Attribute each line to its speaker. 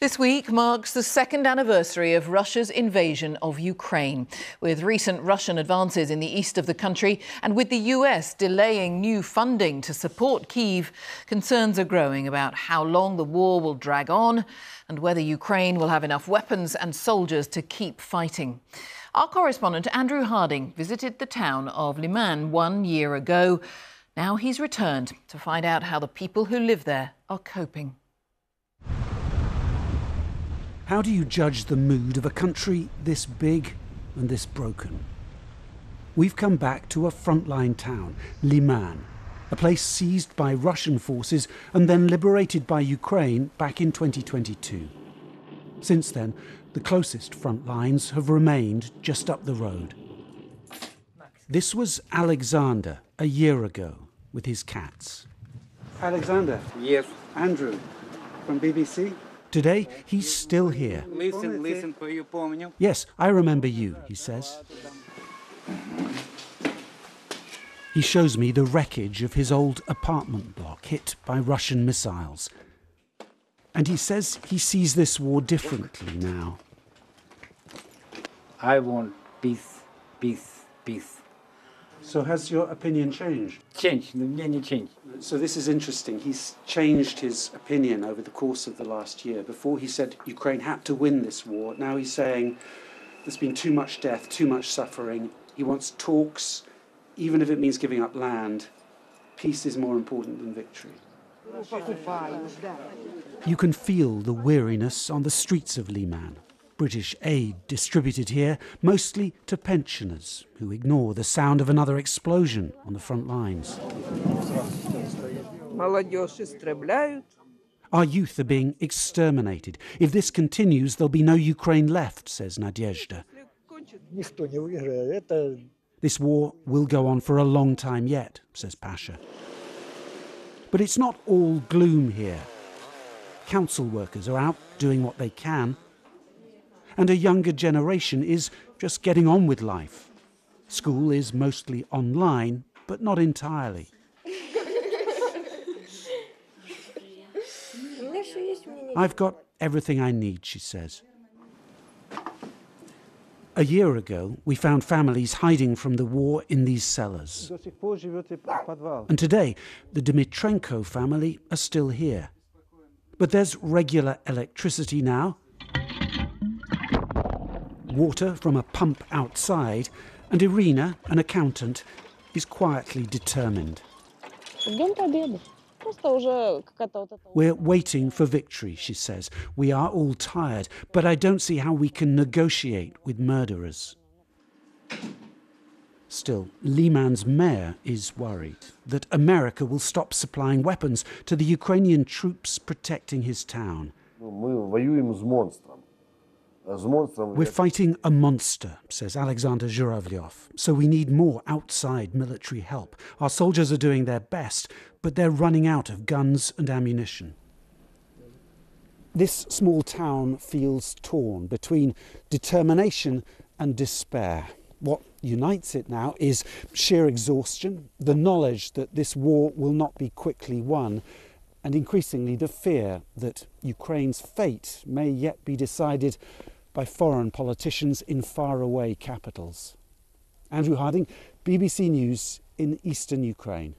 Speaker 1: This week marks the second anniversary of Russia's invasion of Ukraine. With recent Russian advances in the east of the country and with the US delaying new funding to support Kiev, concerns are growing about how long the war will drag on and whether Ukraine will have enough weapons and soldiers to keep fighting. Our correspondent Andrew Harding visited the town of Lyman one year ago. Now he's returned to find out how the people who live there are coping.
Speaker 2: How do you judge the mood of a country this big and this broken? We've come back to a frontline town, Lyman, a place seized by Russian forces and then liberated by Ukraine back in 2022. Since then, the closest front lines have remained just up the road. This was Alexander a year ago with his cats. Alexander.
Speaker 3: Yes.
Speaker 2: Andrew from BBC. Today, he's still here.
Speaker 3: Listen, listen,
Speaker 2: Yes, I remember you, he says. He shows me the wreckage of his old apartment block hit by Russian missiles. And he says he sees this war differently now.
Speaker 3: I want peace, peace, peace.
Speaker 2: So has your opinion changed?
Speaker 3: Change, any change.
Speaker 2: So this is interesting. He's changed his opinion over the course of the last year. Before he said Ukraine had to win this war. Now he's saying there's been too much death, too much suffering. He wants talks, even if it means giving up land. Peace is more important than victory. You can feel the weariness on the streets of Lyman. British aid distributed here, mostly to pensioners who ignore the sound of another explosion on the front lines. Our youth are being exterminated. If this continues, there'll be no Ukraine left, says Nadezhda. This war will go on for a long time yet, says Pasha. But it's not all gloom here. Council workers are out doing what they can and a younger generation is just getting on with life. School is mostly online, but not entirely. I've got everything I need, she says. A year ago, we found families hiding from the war in these cellars. And today, the Dmitrenko family are still here. But there's regular electricity now, water from a pump outside, and Irina, an accountant, is quietly determined. We're waiting for victory, she says. We are all tired, but I don't see how we can negotiate with murderers. Still, Lyman's mayor is worried that America will stop supplying weapons to the Ukrainian troops protecting his town. We're fighting a monster, says Alexander Zhuravlyov, so we need more outside military help. Our soldiers are doing their best, but they're running out of guns and ammunition. This small town feels torn between determination and despair. What unites it now is sheer exhaustion, the knowledge that this war will not be quickly won, and increasingly the fear that Ukraine's fate may yet be decided by foreign politicians in faraway capitals. Andrew Harding, BBC News in eastern Ukraine.